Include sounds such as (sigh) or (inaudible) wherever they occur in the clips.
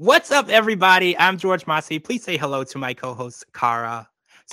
What's up, everybody? I'm George Mossey. Please say hello to my co-host Kara.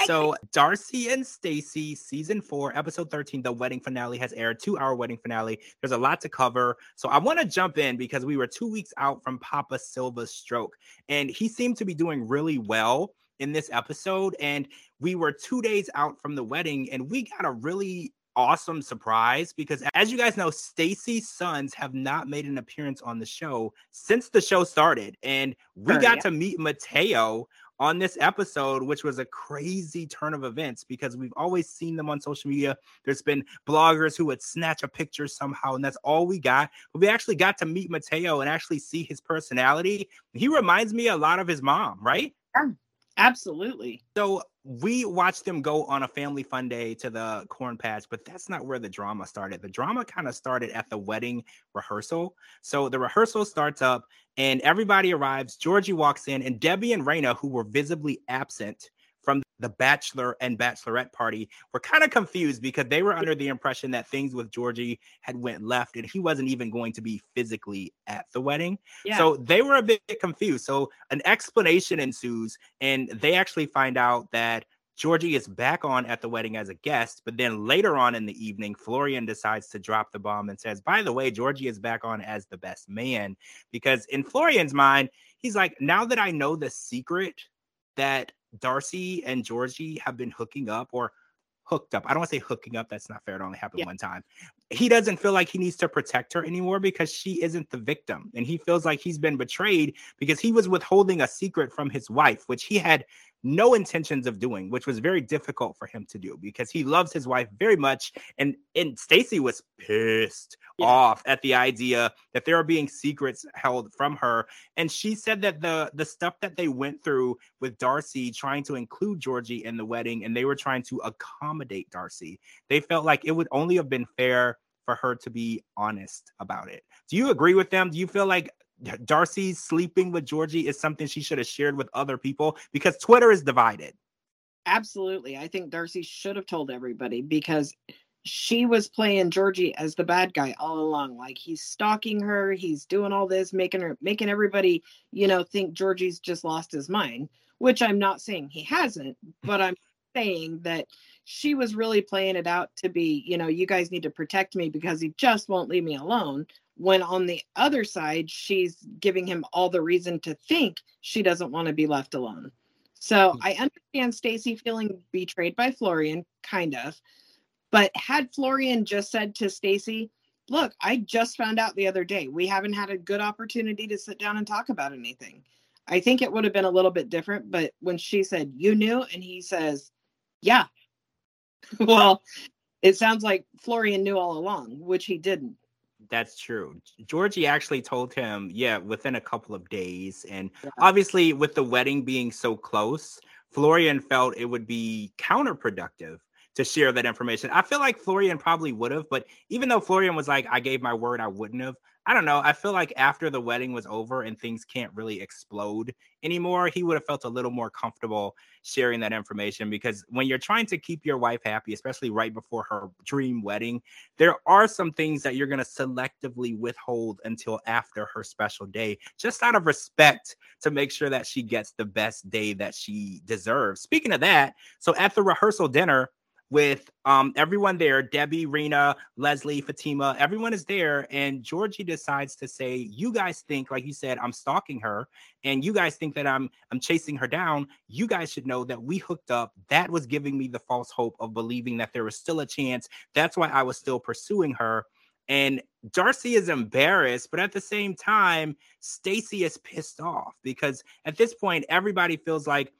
So, Darcey and Stacey, season four, episode 13, the wedding finale has aired, two hour wedding finale. There's a lot to cover. So, I want to jump in because we were two weeks out from Papa Silva's stroke, and he seemed to be doing really well in this episode. And we were two days out from the wedding, and we got a really awesome surprise because as you guys know Stacey's sons have not made an appearance on the show since the show started and we sure, got yeah. to meet Mateo on this episode which was a crazy turn of events because we've always seen them on social media there's been bloggers who would snatch a picture somehow and that's all we got but we actually got to meet Mateo and actually see his personality he reminds me a lot of his mom right yeah. Absolutely. So we watched them go on a family fun day to the corn patch, but that's not where the drama started. The drama kind of started at the wedding rehearsal. So the rehearsal starts up and everybody arrives. Georgie walks in, and Debbie and Raina, who were visibly absent the bachelor and bachelorette party were kind of confused because they were under the impression that things with Georgie had went left and he wasn't even going to be physically at the wedding. Yeah. So they were a bit confused. So an explanation ensues and they actually find out that Georgie is back on at the wedding as a guest, but then later on in the evening, Florian decides to drop the bomb and says, By the way, Georgie is back on as the best man. Because in Florian's mind, he's like, Now that I know the secret that Darcey and Georgie have been hooking up or hooked up. I don't want to say hooking up. That's not fair. It only happened yeah. one time. He doesn't feel like he needs to protect her anymore because she isn't the victim. And he feels like he's been betrayed because he was withholding a secret from his wife, which he had no intentions of doing, which was very difficult for him to do because he loves his wife very much. And and Stacey was pissed yeah. off at the idea that there are being secrets held from her. And she said that the the stuff that they went through with Darcey trying to include Georgie in the wedding and they were trying to accommodate Darcey, they felt like it would only have been fair for her to be honest about it. Do you agree with them? Do you feel like Darcey sleeping with Georgie is something she should have shared with other people because Twitter is divided. Absolutely. I think Darcey should have told everybody because she was playing Georgie as the bad guy all along. Like he's stalking her, he's doing all this, making her making everybody, you know, think Georgie's just lost his mind, which I'm not saying he hasn't, but I'm saying that she was really playing it out to be, you know, you guys need to protect me because he just won't leave me alone when on the other side she's giving him all the reason to think she doesn't want to be left alone so hmm. i understand stacey feeling betrayed by florian kind of but had florian just said to stacey look i just found out the other day we haven't had a good opportunity to sit down and talk about anything i think it would have been a little bit different but when she said you knew and he says yeah (laughs) well it sounds like florian knew all along which he didn't that's true. Georgie actually told him, yeah, within a couple of days. And yeah. obviously, with the wedding being so close, Florian felt it would be counterproductive to share that information. I feel like Florian probably would have, but even though Florian was like, I gave my word, I wouldn't have. I don't know. I feel like after the wedding was over and things can't really explode anymore, he would have felt a little more comfortable sharing that information because when you're trying to keep your wife happy, especially right before her dream wedding, there are some things that you're going to selectively withhold until after her special day, just out of respect to make sure that she gets the best day that she deserves. Speaking of that, so at the rehearsal dinner, with um, everyone there Debbie, Rena, Leslie, Fatima, everyone is there. And Georgie decides to say, You guys think, like you said, I'm stalking her, and you guys think that I'm I'm chasing her down. You guys should know that we hooked up. That was giving me the false hope of believing that there was still a chance. That's why I was still pursuing her. And Darcey is embarrassed, but at the same time, Stacey is pissed off because at this point, everybody feels like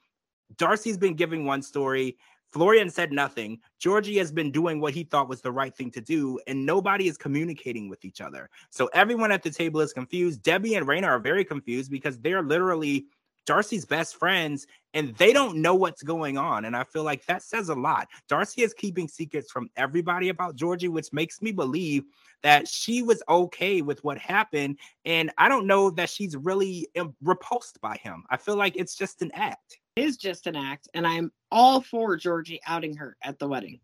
Darcey's been giving one story, Florian said nothing. Georgie has been doing what he thought was the right thing to do, and nobody is communicating with each other. So everyone at the table is confused. Debbie and Raina are very confused because they're literally Darcey's best friends and they don't know what's going on. And I feel like that says a lot. Darcey is keeping secrets from everybody about Georgie, which makes me believe that she was okay with what happened. And I don't know that she's really um, repulsed by him. I feel like it's just an act is just an act, and I'm all for Georgie outing her at the wedding.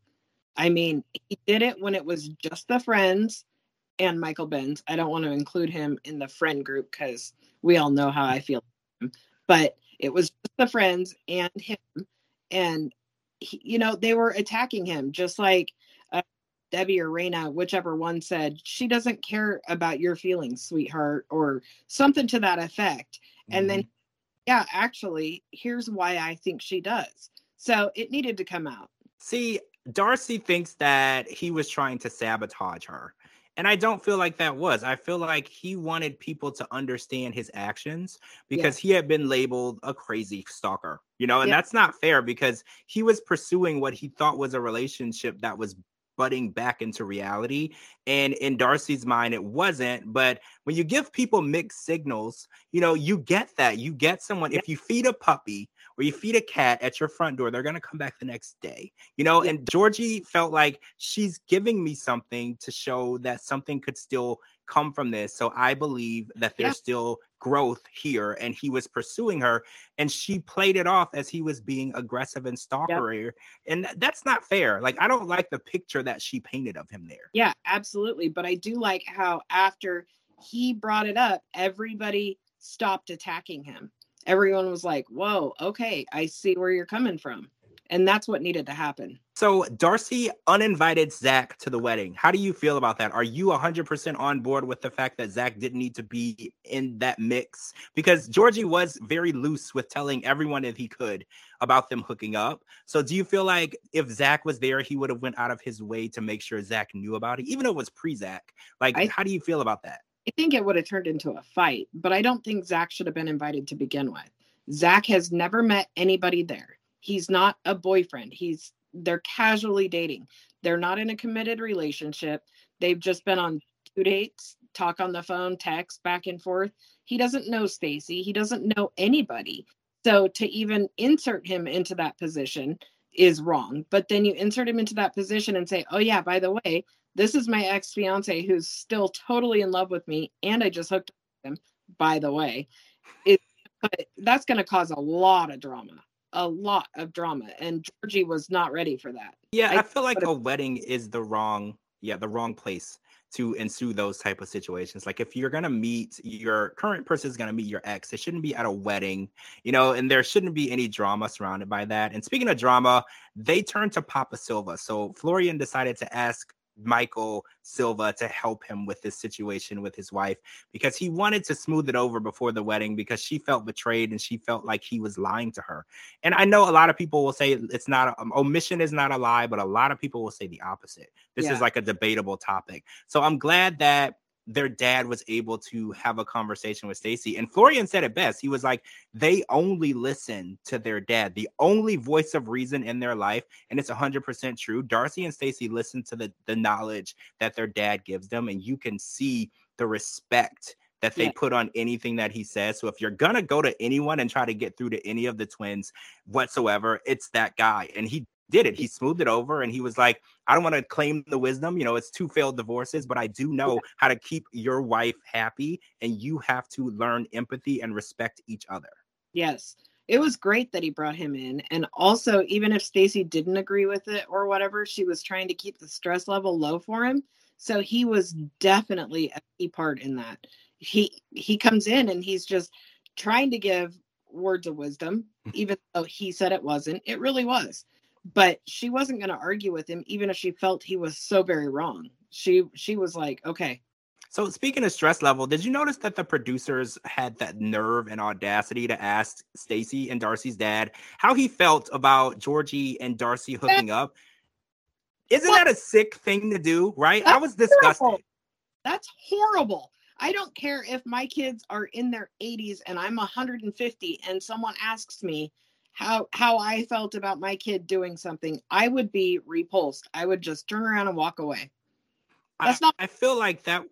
I mean, he did it when it was just the friends and Michael Benz. I don't want to include him in the friend group because we all know how I feel but it was the friends and him. And, he, you know, they were attacking him just like uh, Debbie or Raina, whichever one said, she doesn't care about your feelings, sweetheart, or something to that effect. Mm-hmm. And then, mm-hmm. Yeah, actually, here's why I think she does. So it needed to come out. See, Darcey thinks that he was trying to sabotage her. And I don't feel like that was. I feel like he wanted people to understand his actions because yeah. he had been labeled a crazy stalker, you know, and yeah. that's not fair because he was pursuing what he thought was a relationship that was butting back into reality. And in Darcey's mind, it wasn't. But when you give people mixed signals, you know, you get that. You get someone, if you feed a puppy or you feed a cat at your front door, they're going to come back the next day, you know. And Georgie felt like she's giving me something to show that something could still come from this. So I believe that there's yeah. still growth here. And he was pursuing her, and she played it off as he was being aggressive and stalker. And that's not fair. Like, I don't like the picture that she painted of him there. Yeah, absolutely. But I do like how after he brought it up, everybody stopped attacking him. Everyone was like, whoa, okay, I see where you're coming from. And that's what needed to happen. So Darcey uninvited Zach to the wedding. How do you feel about that? Are you 100% on board with the fact that Zach didn't need to be in that mix? Because Georgie was very loose with telling everyone if he could about them hooking up. So do you feel like if Zach was there, he would have went out of his way to make sure Zach knew about it, even though it was pre-Zach? Like, I, how do you feel about that? I think it would have turned into a fight, but I don't think Zach should have been invited to begin with. Zach has never met anybody there. He's not a boyfriend. He's they're casually dating. They're not in a committed relationship. They've just been on two dates, talk on the phone, text back and forth. He doesn't know Stacey. He doesn't know anybody. So to even insert him into that position is wrong. But then you insert him into that position and say, "Oh yeah, by the way, this is my ex-fiance who's still totally in love with me and I just hooked up with him, by the way." It, that's going to cause a lot of drama a lot of drama and Georgie was not ready for that. Yeah, I, I feel like a wedding is the wrong yeah, the wrong place to ensue those type of situations. Like if you're gonna meet your current person is gonna meet your ex, it shouldn't be at a wedding, you know, and there shouldn't be any drama surrounded by that. And speaking of drama, they turned to Papa Silva. So Florian decided to ask Michael Silva to help him with this situation with his wife because he wanted to smooth it over before the wedding because she felt betrayed and she felt like he was lying to her. And I know a lot of people will say it's not a, um, omission is not a lie, but a lot of people will say the opposite. This yeah. is like a debatable topic. So I'm glad that their dad was able to have a conversation with Stacey. And Florian said it best. He was like, they only listen to their dad, the only voice of reason in their life. And it's 100% true. Darcey and Stacey listen to the, the knowledge that their dad gives them. And you can see the respect that they yeah. put on anything that he says. So if you're gonna go to anyone and try to get through to any of the twins whatsoever, it's that guy. And he did it. He smoothed it over and he was like, I don't want to claim the wisdom. You know, it's two failed divorces, but I do know how to keep your wife happy. And you have to learn empathy and respect each other. Yes. It was great that he brought him in. And also, even if Stacey didn't agree with it or whatever, she was trying to keep the stress level low for him. So he was definitely a key part in that. He he comes in and he's just trying to give words of wisdom, (laughs) even though he said it wasn't. It really was but she wasn't going to argue with him even if she felt he was so very wrong. She she was like okay. So speaking of stress level did you notice that the producers had that nerve and audacity to ask stacey and darcey's dad how he felt about georgie and darcey hooking up? Isn't that a sick thing to do right? I was disgusted. horrible. that's horrible. I don't care if my kids are in their 80s and I'm 150 and someone asks me, how how I felt about my kid doing something, I would be repulsed. I would just turn around and walk away. That's I, not I feel like that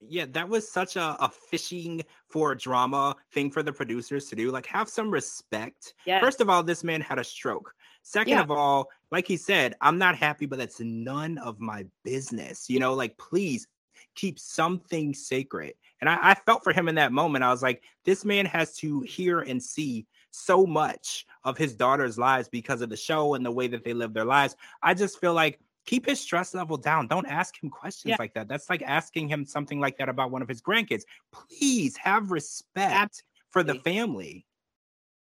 yeah, that was such a, a fishing for drama thing for the producers to do. Like, have some respect. Yes. First of all, this man had a stroke. Second yeah. of all, like he said, I'm not happy, but that's none of my business. You know, like, please keep something sacred. And I, I felt for him in that moment. I was like, this man has to hear and see so much of his daughter's lives because of the show and the way that they live their lives. I just feel like keep his stress level down. Don't ask him questions yeah. like that. That's like asking him something like that about one of his grandkids. Please have respect Absolutely. for the family.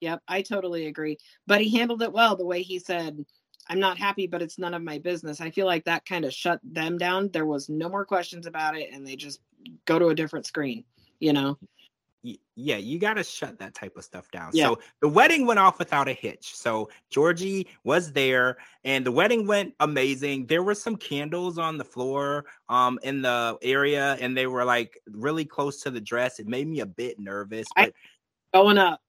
Yep, I totally agree. But he handled it well the way he said, I'm not happy, but it's none of my business. I feel like that kind of shut them down. There was no more questions about it, and they just go to a different screen, you know? Yeah, you got to shut that type of stuff down. Yeah. So the wedding went off without a hitch. So Georgie was there and the wedding went amazing. There were some candles on the floor um in the area and they were like really close to the dress. It made me a bit nervous, but I, going up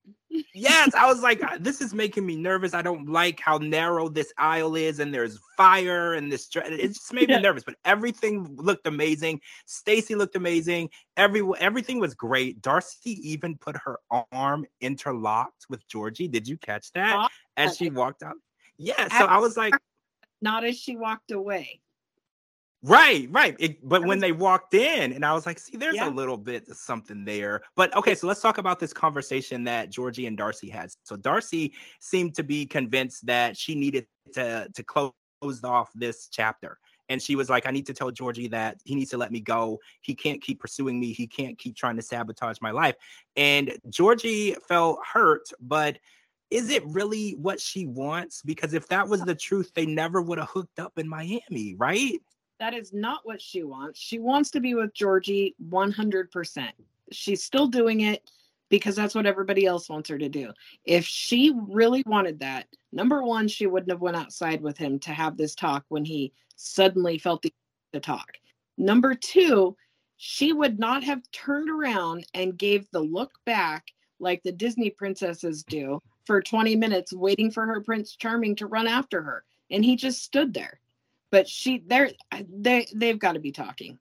yes, I was like, uh, this is making me nervous. I don't like how narrow this aisle is, and there's fire and this. It just made me nervous. But everything looked amazing. Stacey looked amazing. Every everything was great. Darcey even put her arm interlocked with Georgie. Did you catch that as she walked out? Yeah. So I was like, not as she walked away. Right, right. It, but when they walked in, and I was like, see, there's yeah. a little bit of something there. But okay, so let's talk about this conversation that Georgie and Darcey had. So Darcey seemed to be convinced that she needed to to close off this chapter. And she was like, I need to tell Georgie that he needs to let me go. He can't keep pursuing me. He can't keep trying to sabotage my life. And Georgie felt hurt, but is it really what she wants? Because if that was the truth, they never would have hooked up in Miami, right? That is not what she wants. She wants to be with Georgie 100%. She's still doing it because that's what everybody else wants her to do. If she really wanted that, number one, she wouldn't have went outside with him to have this talk when he suddenly felt the to talk. Number two, she would not have turned around and gave the look back like the Disney princesses do for 20 minutes waiting for her Prince Charming to run after her. And he just stood there but she they're they they've got to be talking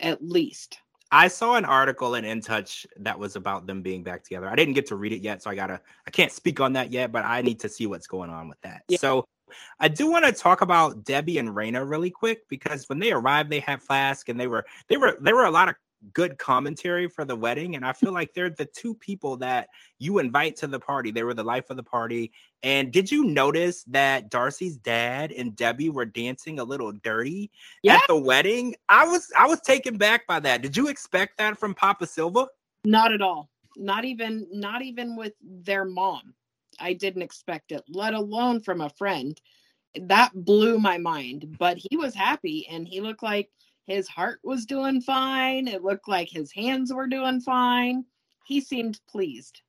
at least I saw an article in In Touch that was about them being back together. I didn't get to read it yet, so I gotta I can't speak on that yet, but I need to see what's going on with that. Yeah. So I do want to talk about Debbie and Raina really quick because when they arrived, they had Flask and they were they were there were a lot of good commentary for the wedding. And I feel like they're the two people that you invite to the party. They were the life of the party. And did you notice that Darcey's dad and Debbie were dancing a little dirty yeah. at the wedding? I was I was taken back by that. Did you expect that from Papa Silva? Not at all. Not even not even with their mom. I didn't expect it, let alone from a friend. That blew my mind. But he was happy and he looked like his heart was doing fine. It looked like his hands were doing fine. He seemed pleased.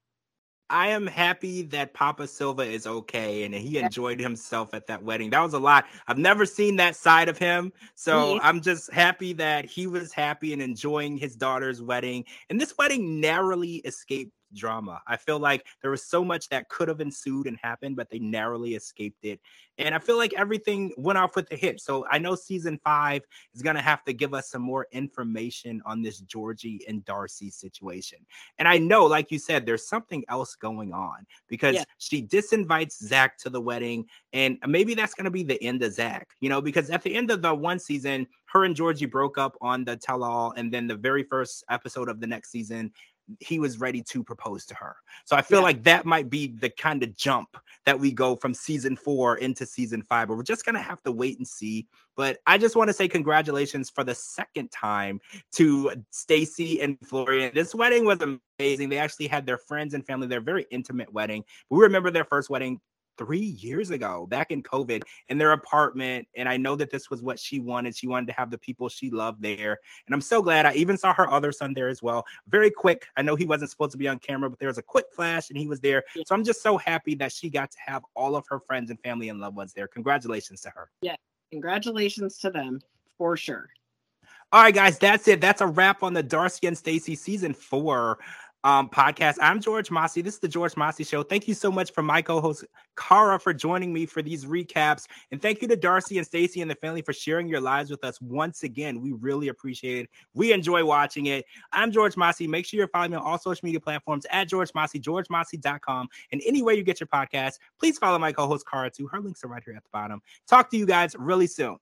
I am happy that Papa Silva is okay and he enjoyed himself at that wedding. That was a lot. I've never seen that side of him. So I'm just happy that he was happy and enjoying his daughter's wedding. And this wedding narrowly escaped drama. I feel like there was so much that could have ensued and happened, but they narrowly escaped it. And I feel like everything went off with the hit. So I know season five is going to have to give us some more information on this Georgie and Darcey situation. And I know, like you said, there's something else going on because yeah. she disinvites Zach to the wedding. And maybe that's going to be the end of Zach, you know, because at the end of the one season, her and Georgie broke up on the tell all. And then the very first episode of the next season, he was ready to propose to her. So I feel yeah. like that might be the kind of jump that we go from season four into season five, but we're just gonna have to wait and see. But I just want to say congratulations for the second time to Stacey and Florian. This wedding was amazing. They actually had their friends and family, their very intimate wedding. We remember their first wedding three years ago, back in COVID, in their apartment. And I know that this was what she wanted. She wanted to have the people she loved there. And I'm so glad. I even saw her other son there as well. Very quick. I know he wasn't supposed to be on camera, but there was a quick flash and he was there. So I'm just so happy that she got to have all of her friends and family and loved ones there. Congratulations to her. Yeah. Congratulations to them for sure. All right, guys, that's it. That's a wrap on the Darcey and Stacey season four um, podcast. I'm George Mossey. This is the George Mossey Show. Thank you so much for my co-host Kara for joining me for these recaps, and thank you to Darcey and Stacey and the family for sharing your lives with us once again. We really appreciate it. We enjoy watching it. I'm George Mossey. Make sure you're following me on all social media platforms at George Mossey, GeorgeMossey.com, and anywhere you get your podcast. Please follow my co-host Kara too. Her links are right here at the bottom. Talk to you guys really soon.